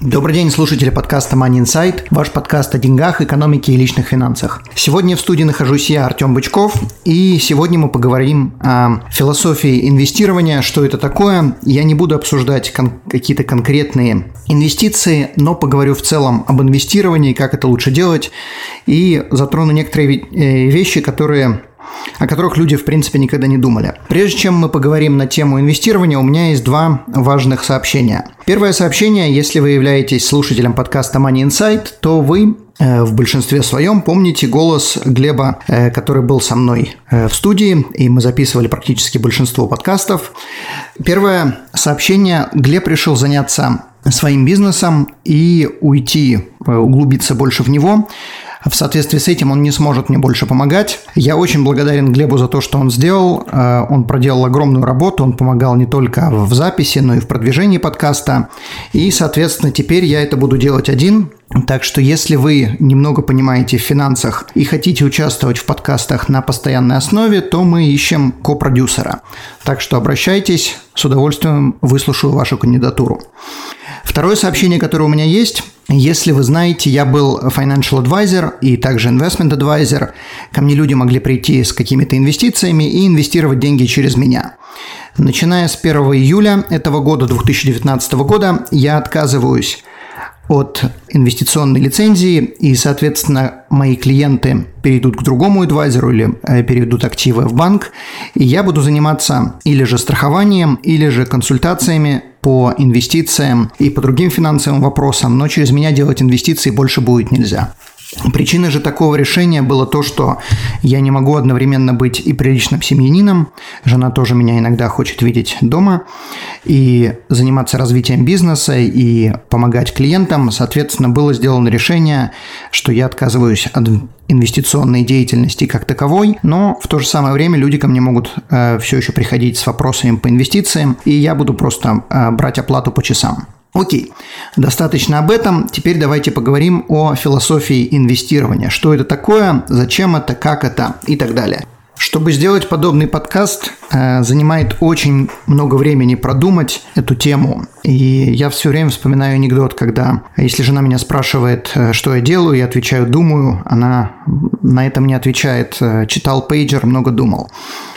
Добрый день, слушатели подкаста Money Insight, ваш подкаст о деньгах, экономике и личных финансах. Сегодня в студии нахожусь я, Артем Бычков, и сегодня мы поговорим о философии инвестирования, что это такое. Я не буду обсуждать кон- какие-то конкретные инвестиции, но поговорю в целом об инвестировании, как это лучше делать, и затрону некоторые э, вещи, которые о которых люди, в принципе, никогда не думали. Прежде чем мы поговорим на тему инвестирования, у меня есть два важных сообщения. Первое сообщение, если вы являетесь слушателем подкаста Money Insight, то вы э, в большинстве своем помните голос Глеба, э, который был со мной э, в студии, и мы записывали практически большинство подкастов. Первое сообщение. Глеб решил заняться своим бизнесом и уйти, углубиться больше в него. В соответствии с этим он не сможет мне больше помогать. Я очень благодарен Глебу за то, что он сделал. Э, он проделал огромную работу, он помогал не только в записи, но и в продвижении подкаста. И, соответственно, теперь я это буду делать один. Так что если вы немного понимаете в финансах и хотите участвовать в подкастах на постоянной основе, то мы ищем копродюсера. Так что обращайтесь, с удовольствием выслушаю вашу кандидатуру. Второе сообщение, которое у меня есть – если вы знаете, я был financial advisor и также investment advisor. Ко мне люди могли прийти с какими-то инвестициями и инвестировать деньги через меня. Начиная с 1 июля этого года, 2019 года, я отказываюсь от инвестиционной лицензии, и, соответственно, мои клиенты перейдут к другому адвайзеру или э, переведут активы в банк, и я буду заниматься или же страхованием, или же консультациями по инвестициям и по другим финансовым вопросам, но через меня делать инвестиции больше будет нельзя. Причиной же такого решения было то, что я не могу одновременно быть и приличным семьянином, жена тоже меня иногда хочет видеть дома, и заниматься развитием бизнеса и помогать клиентам. Соответственно, было сделано решение, что я отказываюсь от инвестиционной деятельности как таковой, но в то же самое время люди ко мне могут э, все еще приходить с вопросами по инвестициям, и я буду просто э, брать оплату по часам. Окей, достаточно об этом. Теперь давайте поговорим о философии инвестирования. Что это такое, зачем это, как это и так далее. Чтобы сделать подобный подкаст, э, занимает очень много времени продумать эту тему. И я все время вспоминаю анекдот, когда, если жена меня спрашивает, э, что я делаю, я отвечаю «думаю», она на это мне отвечает э, «читал пейджер, много думал».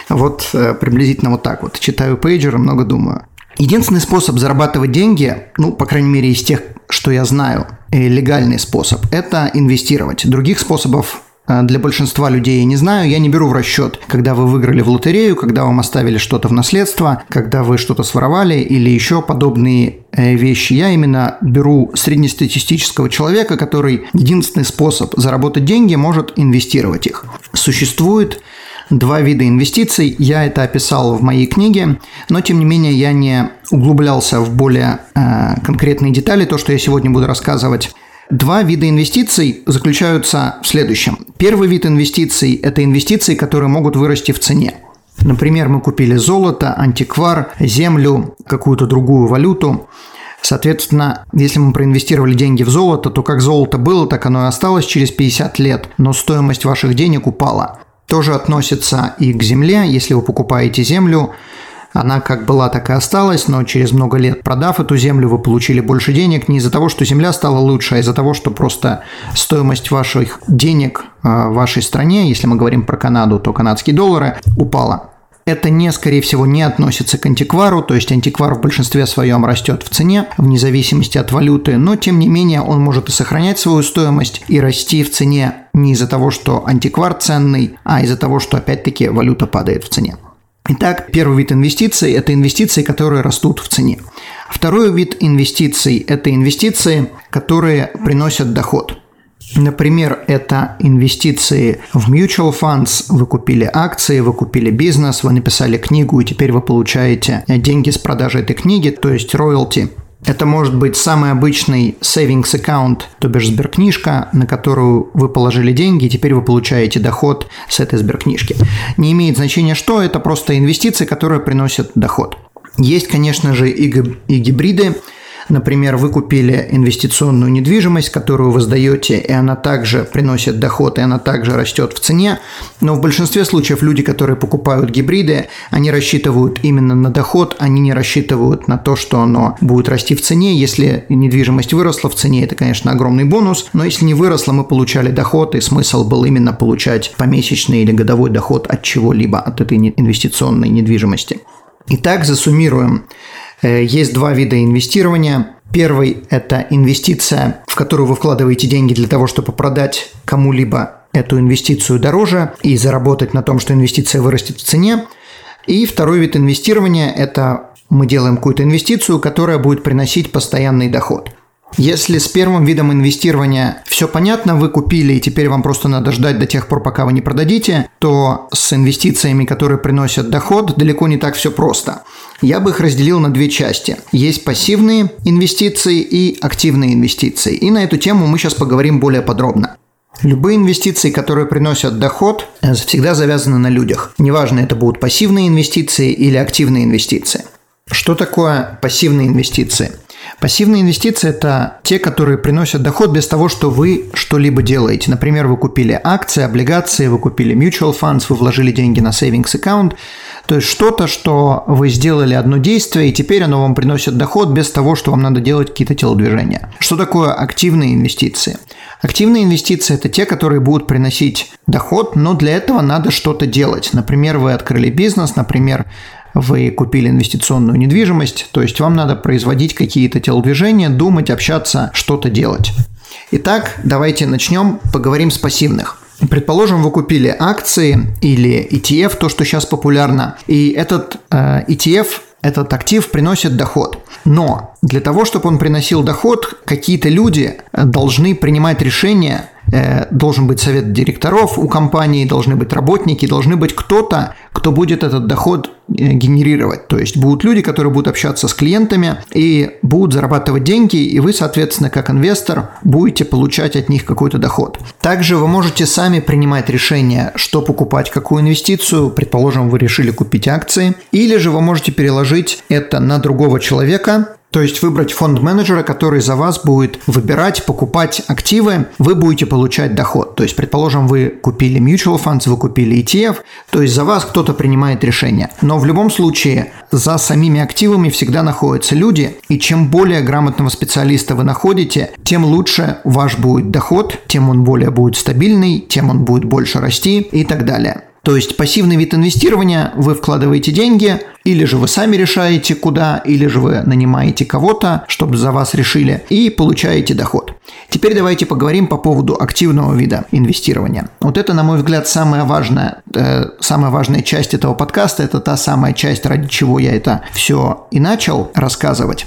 Вот приблизительно вот так вот. Читаю пейджер, много думаю. Единственный способ зарабатывать деньги, ну, по крайней мере, из тех, что я знаю, легальный способ, это инвестировать. Других способов э, для большинства людей я не знаю, я не беру в расчет, когда вы выиграли в лотерею, когда вам оставили что-то в наследство, когда вы что-то своровали или еще подобные э, вещи. Я именно беру среднестатистического человека, который единственный способ заработать деньги может инвестировать их. Существует два вида инвестиций. Я это описал в моей книге, но тем не менее я не углублялся в более э, конкретные детали, то, что я сегодня буду рассказывать. Два вида инвестиций заключаются в следующем. Первый вид инвестиций – это инвестиции, которые могут вырасти в цене. Например, мы купили золото, антиквар, землю, какую-то другую валюту. Соответственно, если мы проинвестировали деньги в золото, то как золото было, так оно и осталось через 50 лет, но стоимость ваших денег упала тоже относится и к земле. Если вы покупаете землю, она как была, так и осталась, но через много лет продав эту землю, вы получили больше денег не из-за того, что земля стала лучше, а из-за того, что просто стоимость ваших денег а, в вашей стране, если мы говорим про Канаду, то канадские доллары, упала. Это не, скорее всего, не относится к антиквару, то есть антиквар в большинстве своем растет в цене, вне зависимости от валюты, но тем не менее он может и сохранять свою стоимость и расти в цене не из-за того, что антиквар ценный, а из-за того, что опять-таки валюта падает в цене. Итак, первый вид инвестиций – это инвестиции, которые растут в цене. Второй вид инвестиций – это инвестиции, которые приносят доход. Например, это инвестиции в mutual funds, вы купили акции, вы купили бизнес, вы написали книгу, и теперь вы получаете деньги с продажи этой книги, то есть роялти. Это может быть самый обычный savings аккаунт, то бишь сберкнижка, на которую вы положили деньги, и теперь вы получаете доход с этой сберкнижки. Не имеет значения что, это просто инвестиции, которые приносят доход. Есть, конечно же, и гибриды, Например, вы купили инвестиционную недвижимость, которую вы сдаете, и она также приносит доход, и она также растет в цене. Но в большинстве случаев люди, которые покупают гибриды, они рассчитывают именно на доход, они не рассчитывают на то, что оно будет расти в цене. Если недвижимость выросла в цене, это, конечно, огромный бонус, но если не выросла, мы получали доход, и смысл был именно получать помесячный или годовой доход от чего-либо, от этой инвестиционной недвижимости. Итак, засуммируем. Э, есть два вида инвестирования. Первый – это инвестиция, в которую вы вкладываете деньги для того, чтобы продать кому-либо эту инвестицию дороже и заработать на том, что инвестиция вырастет в цене. И второй вид инвестирования – это мы делаем какую-то инвестицию, которая будет приносить постоянный доход. Если с первым видом инвестирования все понятно, вы купили и теперь вам просто надо ждать до тех пор, пока вы не продадите, то с инвестициями, которые приносят доход, далеко не так все просто. Я бы их разделил на две части. Есть пассивные инвестиции и активные инвестиции. И на эту тему мы сейчас поговорим более подробно. Любые инвестиции, которые приносят доход, всегда завязаны на людях. Неважно, это будут пассивные инвестиции или активные инвестиции. Что такое пассивные инвестиции? Пассивные инвестиции – это те, которые приносят доход без того, что вы что-либо делаете. Например, вы купили акции, облигации, вы купили mutual funds, вы вложили деньги на savings аккаунт. То есть что-то, что вы сделали одно действие, и теперь оно вам приносит доход без того, что вам надо делать какие-то телодвижения. Что такое активные инвестиции? Активные инвестиции – это те, которые будут приносить доход, но для этого надо что-то делать. Например, вы открыли бизнес, например, вы купили инвестиционную недвижимость, то есть вам надо производить какие-то телодвижения, думать, общаться, что-то делать. Итак, давайте начнем, поговорим с пассивных. Предположим, вы купили акции или ETF, то, что сейчас популярно, и этот э, ETF, этот актив приносит доход. Но для того, чтобы он приносил доход, какие-то люди должны принимать решения Э, должен быть совет директоров у компании, должны быть работники, должны быть кто-то, кто будет этот доход э, генерировать. То есть будут люди, которые будут общаться с клиентами и будут зарабатывать деньги, и вы, соответственно, как инвестор, будете получать от них какой-то доход. Также вы можете сами принимать решение, что покупать, какую инвестицию. Предположим, вы решили купить акции, или же вы можете переложить это на другого человека, то есть выбрать фонд-менеджера, который за вас будет выбирать, покупать активы, вы будете получать доход. То есть, предположим, вы купили mutual funds, вы купили ETF, то есть за вас кто-то принимает решение. Но в любом случае за самими активами всегда находятся люди, и чем более грамотного специалиста вы находите, тем лучше ваш будет доход, тем он более будет стабильный, тем он будет больше расти и так далее. То есть пассивный вид инвестирования, вы вкладываете деньги, или же вы сами решаете куда, или же вы нанимаете кого-то, чтобы за вас решили, и получаете доход. Теперь давайте поговорим по поводу активного вида инвестирования. Вот это, на мой взгляд, самая важная, э, самая важная часть этого подкаста. Это та самая часть, ради чего я это все и начал рассказывать.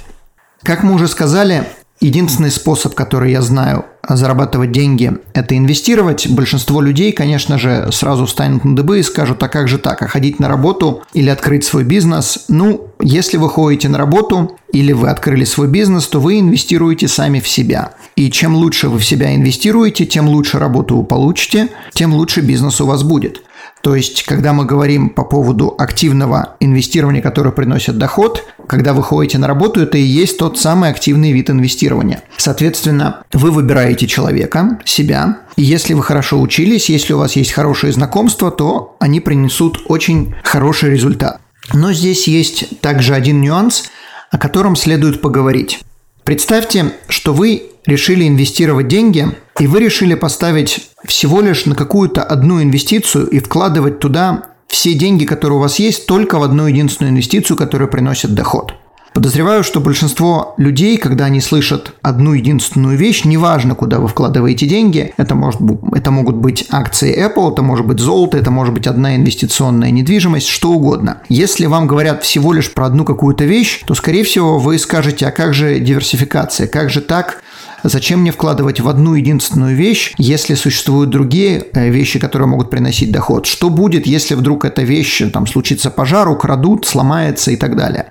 Как мы уже сказали, Единственный способ, который я знаю зарабатывать деньги, это инвестировать. Большинство людей, конечно же, сразу встанут на дыбы и скажут, а как же так, а ходить на работу или открыть свой бизнес? Ну, если вы ходите на работу или вы открыли свой бизнес, то вы инвестируете сами в себя. И чем лучше вы в себя инвестируете, тем лучше работу вы получите, тем лучше бизнес у вас будет. То есть, когда мы говорим по поводу активного инвестирования, которое приносит доход, когда вы ходите на работу, это и есть тот самый активный вид инвестирования. Соответственно, вы выбираете человека, себя, и если вы хорошо учились, если у вас есть хорошие знакомства, то они принесут очень хороший результат. Но здесь есть также один нюанс, о котором следует поговорить. Представьте, что вы решили инвестировать деньги, и вы решили поставить всего лишь на какую-то одну инвестицию и вкладывать туда все деньги, которые у вас есть, только в одну единственную инвестицию, которая приносит доход. Подозреваю, что большинство людей, когда они слышат одну единственную вещь, неважно, куда вы вкладываете деньги, это, может, это могут быть акции Apple, это может быть золото, это может быть одна инвестиционная недвижимость, что угодно. Если вам говорят всего лишь про одну какую-то вещь, то, скорее всего, вы скажете, а как же диверсификация, как же так Зачем мне вкладывать в одну единственную вещь, если существуют другие э, вещи, которые могут приносить доход? Что будет, если вдруг эта вещь, там, случится пожар, украдут, сломается и так далее?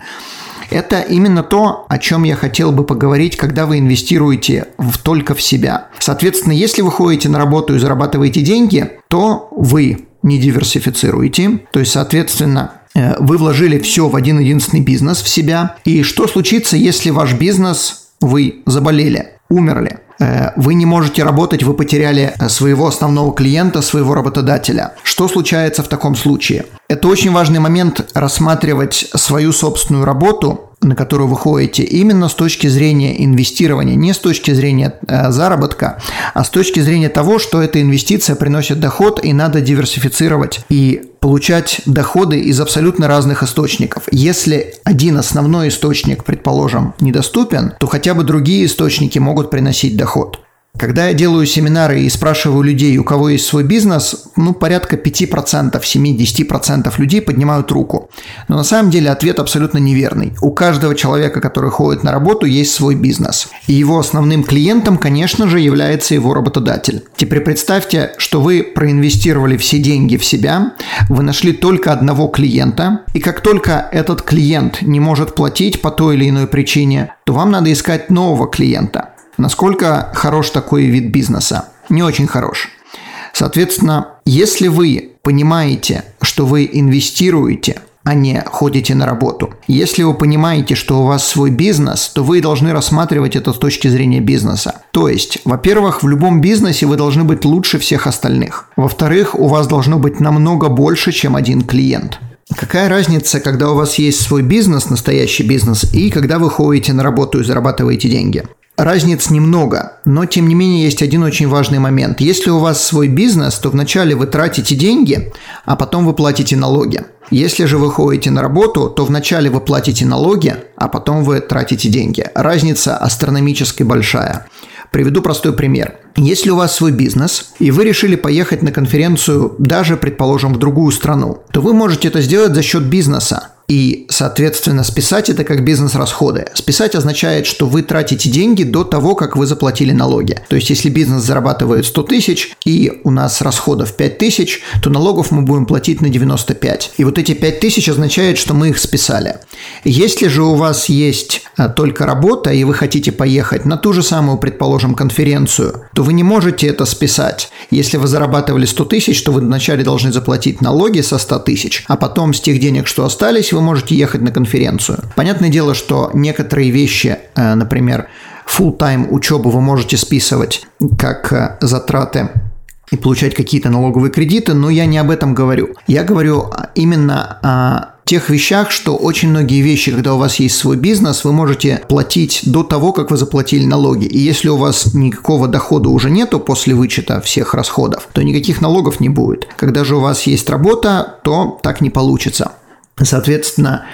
Это именно то, о чем я хотел бы поговорить, когда вы инвестируете в, только в себя. Соответственно, если вы ходите на работу и зарабатываете деньги, то вы не диверсифицируете. То есть, соответственно, э, вы вложили все в один единственный бизнес в себя. И что случится, если ваш бизнес вы заболели, умерли? Э, вы не можете работать, вы потеряли э, своего основного клиента, своего работодателя. Что случается в таком случае? Это очень важный момент рассматривать свою собственную работу на которую вы ходите, именно с точки зрения инвестирования, не с точки зрения э, заработка, а с точки зрения того, что эта инвестиция приносит доход и надо диверсифицировать и получать доходы из абсолютно разных источников. Если один основной источник, предположим, недоступен, то хотя бы другие источники могут приносить доход. Когда я делаю семинары и спрашиваю людей, у кого есть свой бизнес, ну, порядка 5%, 7-10% людей поднимают руку. Но на самом деле ответ абсолютно неверный. У каждого человека, который ходит на работу, есть свой бизнес. И его основным клиентом, конечно же, является его работодатель. Теперь представьте, что вы проинвестировали все деньги в себя, вы нашли только одного клиента, и как только этот клиент не может платить по той или иной причине, то вам надо искать нового клиента – Насколько хорош такой вид бизнеса? Не очень хорош. Соответственно, если вы понимаете, что вы инвестируете, а не ходите на работу. Если вы понимаете, что у вас свой бизнес, то вы должны рассматривать это с точки зрения бизнеса. То есть, во-первых, в любом бизнесе вы должны быть лучше всех остальных. Во-вторых, у вас должно быть намного больше, чем один клиент. Какая разница, когда у вас есть свой бизнес, настоящий бизнес, и когда вы ходите на работу и зарабатываете деньги? Разниц немного, но тем не менее есть один очень важный момент. Если у вас свой бизнес, то вначале вы тратите деньги, а потом вы платите налоги. Если же вы ходите на работу, то вначале вы платите налоги, а потом вы тратите деньги. Разница астрономически большая. Приведу простой пример. Если у вас свой бизнес, и вы решили поехать на конференцию даже, предположим, в другую страну, то вы можете это сделать за счет бизнеса. И, соответственно, списать это как бизнес-расходы. Списать означает, что вы тратите деньги до того, как вы заплатили налоги. То есть, если бизнес зарабатывает 100 тысяч, и у нас расходов 5 тысяч, то налогов мы будем платить на 95. И вот эти 5 тысяч означает, что мы их списали. Если же у вас есть а, только работа, и вы хотите поехать на ту же самую, предположим, конференцию, то вы не можете это списать. Если вы зарабатывали 100 тысяч, то вы вначале должны заплатить налоги со 100 тысяч, а потом с тех денег, что остались, вы можете ехать на конференцию. Понятное дело, что некоторые вещи, э, например, full-time учебу вы можете списывать как э, затраты и получать какие-то налоговые кредиты, но я не об этом говорю. Я говорю именно о тех вещах, что очень многие вещи, когда у вас есть свой бизнес, вы можете платить до того, как вы заплатили налоги. И если у вас никакого дохода уже нету после вычета всех расходов, то никаких налогов не будет. Когда же у вас есть работа, то так не получится. Соответственно,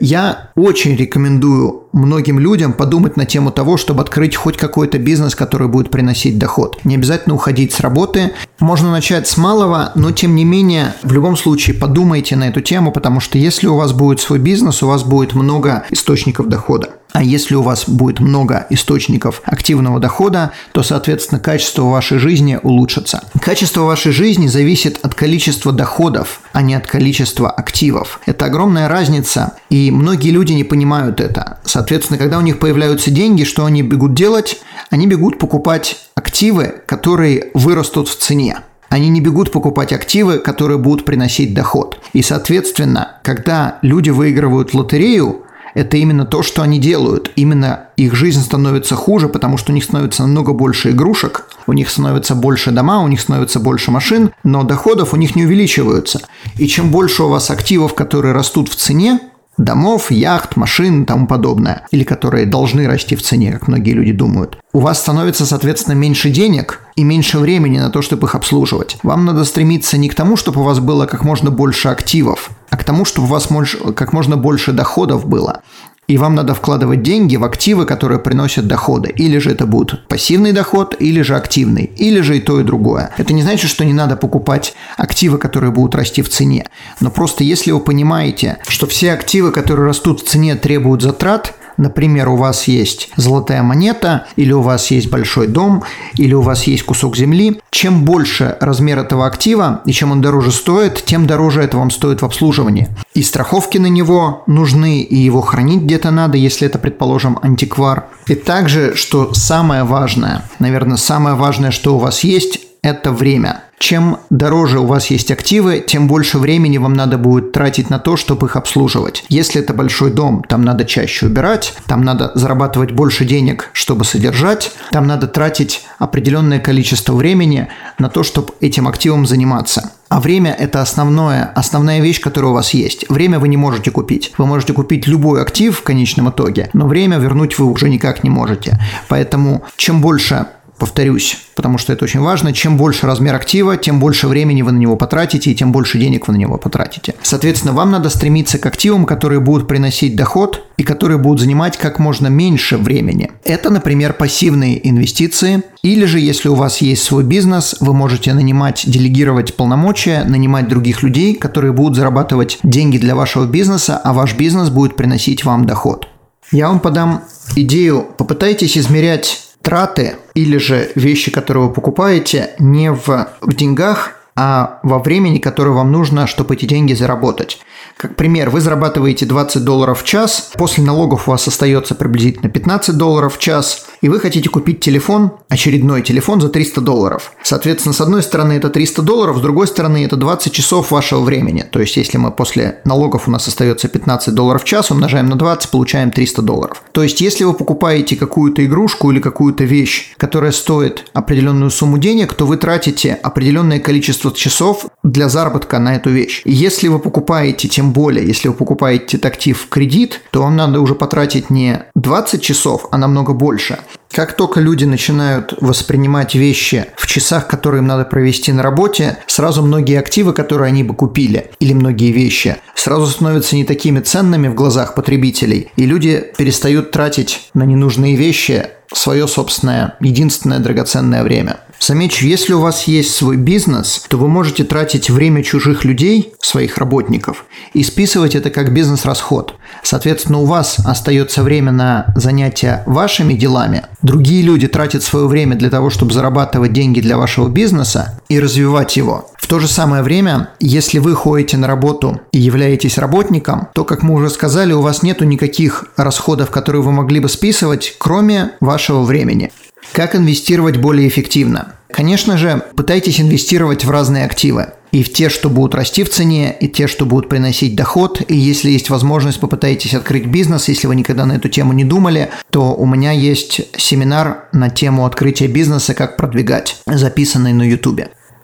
я очень рекомендую многим людям подумать на тему того, чтобы открыть хоть какой-то бизнес, который будет приносить доход. Не обязательно уходить с работы. Можно начать с малого, но тем не менее, в любом случае подумайте на эту тему, потому что если у вас будет свой бизнес, у вас будет много источников дохода. А если у вас будет много источников активного дохода, то, соответственно, качество вашей жизни улучшится. Качество вашей жизни зависит от количества доходов, а не от количества активов. Это огромная разница, и многие люди не понимают это. Соответственно, когда у них появляются деньги, что они бегут делать? Они бегут покупать активы, которые вырастут в цене. Они не бегут покупать активы, которые будут приносить доход. И, соответственно, когда люди выигрывают лотерею, это именно то, что они делают. Именно их жизнь становится хуже, потому что у них становится намного больше игрушек, у них становится больше дома, у них становится больше машин, но доходов у них не увеличиваются. И чем больше у вас активов, которые растут в цене, домов, яхт, машин и тому подобное, или которые должны расти в цене, как многие люди думают, у вас становится, соответственно, меньше денег и меньше времени на то, чтобы их обслуживать. Вам надо стремиться не к тому, чтобы у вас было как можно больше активов, а к тому, чтобы у вас как можно больше доходов было и вам надо вкладывать деньги в активы, которые приносят доходы. Или же это будет пассивный доход, или же активный, или же и то, и другое. Это не значит, что не надо покупать активы, которые будут расти в цене. Но просто если вы понимаете, что все активы, которые растут в цене, требуют затрат, Например, у вас есть золотая монета, или у вас есть большой дом, или у вас есть кусок земли. Чем больше размер этого актива и чем он дороже стоит, тем дороже это вам стоит в обслуживании. И страховки на него нужны, и его хранить где-то надо, если это, предположим, антиквар. И также, что самое важное, наверное, самое важное, что у вас есть, это время. Чем дороже у вас есть активы, тем больше времени вам надо будет тратить на то, чтобы их обслуживать. Если это большой дом, там надо чаще убирать, там надо зарабатывать больше денег, чтобы содержать, там надо тратить определенное количество времени на то, чтобы этим активом заниматься. А время – это основное, основная вещь, которая у вас есть. Время вы не можете купить. Вы можете купить любой актив в конечном итоге, но время вернуть вы уже никак не можете. Поэтому чем больше повторюсь, потому что это очень важно, чем больше размер актива, тем больше времени вы на него потратите и тем больше денег вы на него потратите. Соответственно, вам надо стремиться к активам, которые будут приносить доход и которые будут занимать как можно меньше времени. Это, например, пассивные инвестиции, или же, если у вас есть свой бизнес, вы можете нанимать, делегировать полномочия, нанимать других людей, которые будут зарабатывать деньги для вашего бизнеса, а ваш бизнес будет приносить вам доход. Я вам подам идею, попытайтесь измерять траты или же вещи, которые вы покупаете, не в, в деньгах, а во времени, которое вам нужно, чтобы эти деньги заработать. Как пример, вы зарабатываете 20 долларов в час, после налогов у вас остается приблизительно 15 долларов в час, и вы хотите купить телефон, очередной телефон за 300 долларов. Соответственно, с одной стороны это 300 долларов, с другой стороны это 20 часов вашего времени. То есть, если мы после налогов у нас остается 15 долларов в час, умножаем на 20, получаем 300 долларов. То есть, если вы покупаете какую-то игрушку или какую-то вещь, которая стоит определенную сумму денег, то вы тратите определенное количество часов для заработка на эту вещь. Если вы покупаете тем более, если вы покупаете актив в кредит, то вам надо уже потратить не 20 часов, а намного больше. Как только люди начинают воспринимать вещи в часах, которые им надо провести на работе, сразу многие активы, которые они бы купили, или многие вещи, сразу становятся не такими ценными в глазах потребителей, и люди перестают тратить на ненужные вещи свое собственное, единственное драгоценное время. Замечу, если у вас есть свой бизнес, то вы можете тратить время чужих людей, своих работников, и списывать это как бизнес-расход. Соответственно, у вас остается время на занятия вашими делами. Другие люди тратят свое время для того, чтобы зарабатывать деньги для вашего бизнеса и развивать его. В то же самое время, если вы ходите на работу и являетесь работником, то, как мы уже сказали, у вас нету никаких расходов, которые вы могли бы списывать, кроме вашего времени. Как инвестировать более эффективно? Конечно же, пытайтесь инвестировать в разные активы. И в те, что будут расти в цене, и те, что будут приносить доход. И если есть возможность, попытайтесь открыть бизнес. Если вы никогда на эту тему не думали, то у меня есть семинар на тему открытия бизнеса, как продвигать, записанный на YouTube.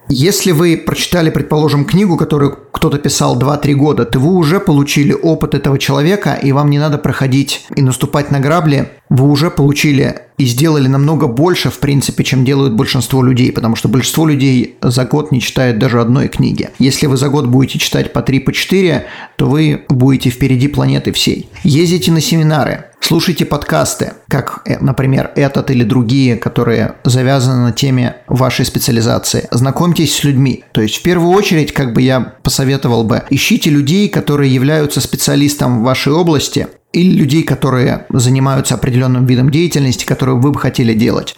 Если вы прочитали, предположим, книгу, которую кто-то писал 2-3 года, то вы уже получили опыт этого человека, и вам не надо проходить и наступать на грабли. Вы уже получили и сделали намного больше, в принципе, чем делают большинство людей, потому что большинство людей за год не читают даже одной книги. Если вы за год будете читать по 3, по 4, то вы будете впереди планеты всей. Ездите на семинары, слушайте подкасты, как, э, например, этот или другие, которые завязаны на теме вашей специализации. Знакомьтесь с людьми. То есть, в первую очередь, как бы я посоветовал бы, ищите людей, которые являются специалистом в вашей области, или людей, которые занимаются определенным видом деятельности, которую вы бы хотели делать.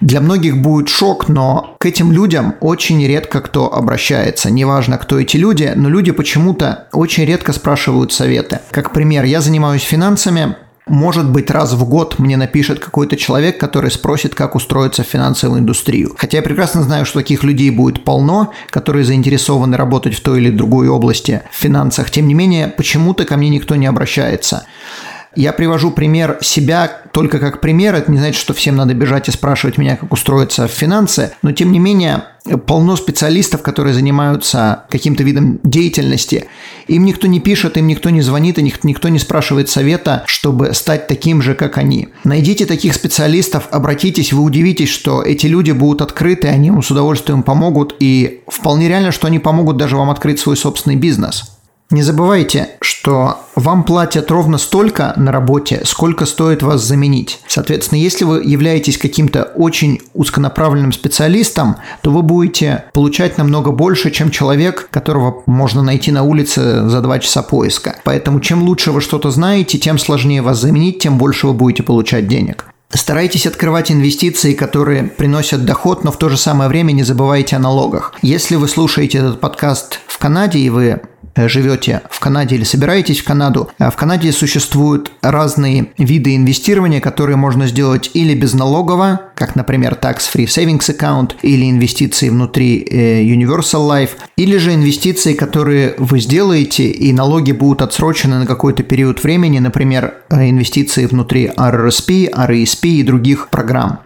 Для многих будет шок, но к этим людям очень редко кто обращается. Неважно, кто эти люди, но люди почему-то очень редко спрашивают советы. Как пример, я занимаюсь финансами, может быть, раз в год мне напишет какой-то человек, который спросит, как устроиться в финансовую индустрию. Хотя я прекрасно знаю, что таких людей будет полно, которые заинтересованы работать в той или другой области в финансах. Тем не менее, почему-то ко мне никто не обращается. Я привожу пример себя только как пример. Это не значит, что всем надо бежать и спрашивать меня, как устроиться в финансы. Но, тем не менее, полно специалистов, которые занимаются каким-то видом деятельности. Им никто не пишет, им никто не звонит, и никто не спрашивает совета, чтобы стать таким же, как они. Найдите таких специалистов, обратитесь, вы удивитесь, что эти люди будут открыты, они вам с удовольствием помогут, и вполне реально, что они помогут даже вам открыть свой собственный бизнес. Не забывайте, что вам платят ровно столько на работе, сколько стоит вас заменить. Соответственно, если вы являетесь каким-то очень узконаправленным специалистом, то вы будете получать намного больше, чем человек, которого можно найти на улице за два часа поиска. Поэтому чем лучше вы что-то знаете, тем сложнее вас заменить, тем больше вы будете получать денег. Старайтесь открывать инвестиции, которые приносят доход, но в то же самое время не забывайте о налогах. Если вы слушаете этот подкаст в Канаде и вы живете в Канаде или собираетесь в Канаду, э, в Канаде существуют разные виды инвестирования, которые можно сделать или безналогово, как, например, Tax-Free Savings Account, или инвестиции внутри э, Universal Life, или же инвестиции, которые вы сделаете, и налоги будут отсрочены на какой-то период времени, например, инвестиции внутри RRSP, RESP и других программ.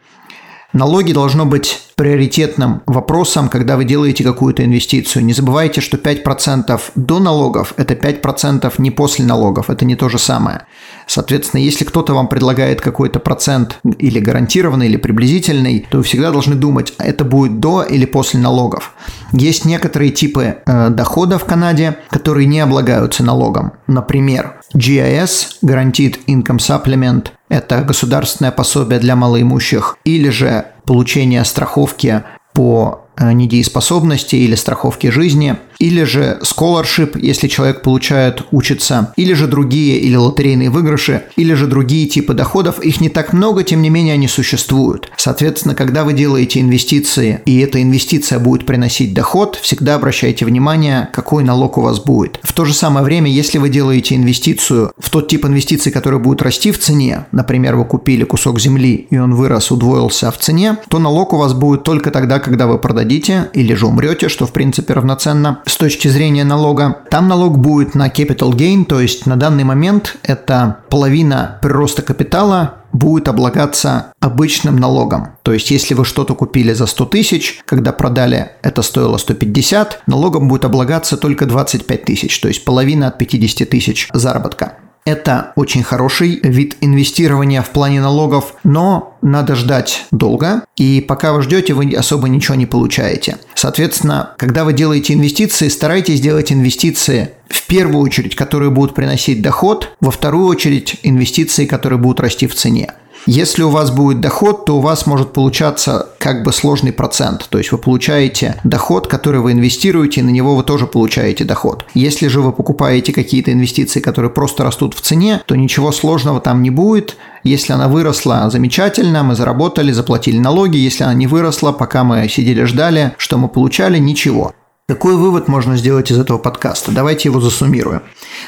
Налоги должно быть приоритетным вопросом, когда вы делаете какую-то инвестицию. Не забывайте, что 5% до налогов – это 5% не после налогов, это не то же самое. Соответственно, если кто-то вам предлагает какой-то процент или гарантированный, или приблизительный, то вы всегда должны думать, это будет до или после налогов. Есть некоторые типы э, дохода в Канаде, которые не облагаются налогом. Например, GIS – Guaranteed Income Supplement – это государственное пособие для малоимущих, или же получение страховки по недееспособности или страховки жизни – или же scholarship, если человек получает, учится, или же другие, или лотерейные выигрыши, или же другие типы доходов. Их не так много, тем не менее они существуют. Соответственно, когда вы делаете инвестиции, и эта инвестиция будет приносить доход, всегда обращайте внимание, какой налог у вас будет. В то же самое время, если вы делаете инвестицию в тот тип инвестиций, который будет расти в цене, например, вы купили кусок земли, и он вырос, удвоился в цене, то налог у вас будет только тогда, когда вы продадите или же умрете, что в принципе равноценно с точки зрения налога. Там налог будет на capital gain, то есть на данный момент это половина прироста капитала будет облагаться обычным налогом. То есть, если вы что-то купили за 100 тысяч, когда продали, это стоило 150, налогом будет облагаться только 25 тысяч, то есть половина от 50 тысяч заработка. Это очень хороший вид инвестирования в плане налогов, но надо ждать долго, и пока вы ждете, вы особо ничего не получаете. Соответственно, когда вы делаете инвестиции, старайтесь делать инвестиции в первую очередь, которые будут приносить доход, во вторую очередь инвестиции, которые будут расти в цене. Если у вас будет доход, то у вас может получаться как бы сложный процент. То есть вы получаете доход, который вы инвестируете, и на него вы тоже получаете доход. Если же вы покупаете какие-то инвестиции, которые просто растут в цене, то ничего сложного там не будет. Если она выросла, замечательно, мы заработали, заплатили налоги. Если она не выросла, пока мы сидели ждали, что мы получали, ничего. Какой вывод можно сделать из этого подкаста? Давайте его засуммируем.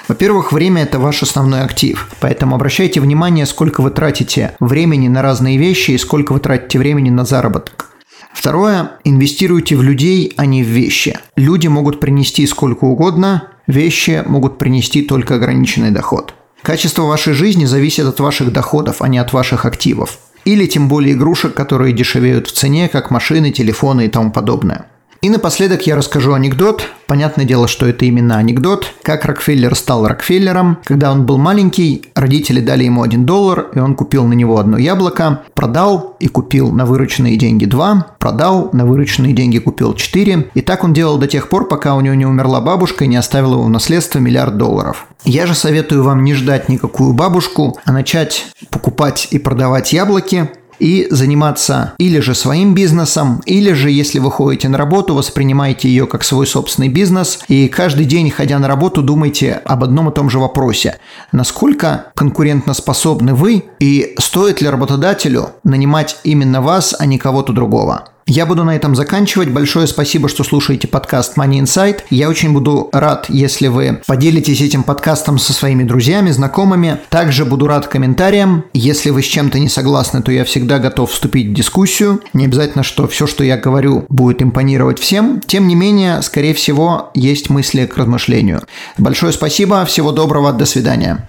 Во-первых, время – это ваш основной актив, поэтому обращайте внимание, сколько вы тратите времени на разные вещи и сколько вы тратите времени на заработок. Второе – инвестируйте в людей, а не в вещи. Люди могут принести сколько угодно, вещи могут принести только ограниченный доход. Качество вашей жизни зависит от ваших доходов, а не от ваших активов. Или тем более игрушек, которые дешевеют в цене, как машины, телефоны и тому подобное. И напоследок я расскажу анекдот. Понятное дело, что это именно анекдот. Как Рокфеллер стал Рокфеллером. Когда он был маленький, родители дали ему один доллар, и он купил на него одно яблоко, продал и купил на вырученные деньги два, продал, на вырученные деньги купил четыре. И так он делал до тех пор, пока у него не умерла бабушка и не оставила его в наследство миллиард долларов. Я же советую вам не ждать никакую бабушку, а начать покупать и продавать яблоки, и заниматься или же своим бизнесом, или же, если вы ходите на работу, воспринимайте ее как свой собственный бизнес, и каждый день, ходя на работу, думайте об одном и том же вопросе. Насколько конкурентоспособны вы, и стоит ли работодателю нанимать именно вас, а не кого-то другого? Я буду на этом заканчивать. Большое спасибо, что слушаете подкаст Money Insight. Я очень буду рад, если вы поделитесь этим подкастом со своими друзьями, знакомыми. Также буду рад комментариям. Если вы с чем-то не согласны, то я всегда готов вступить в дискуссию. Не обязательно, что все, что я говорю, будет импонировать всем. Тем не менее, скорее всего, есть мысли к размышлению. Большое спасибо, всего доброго, до свидания.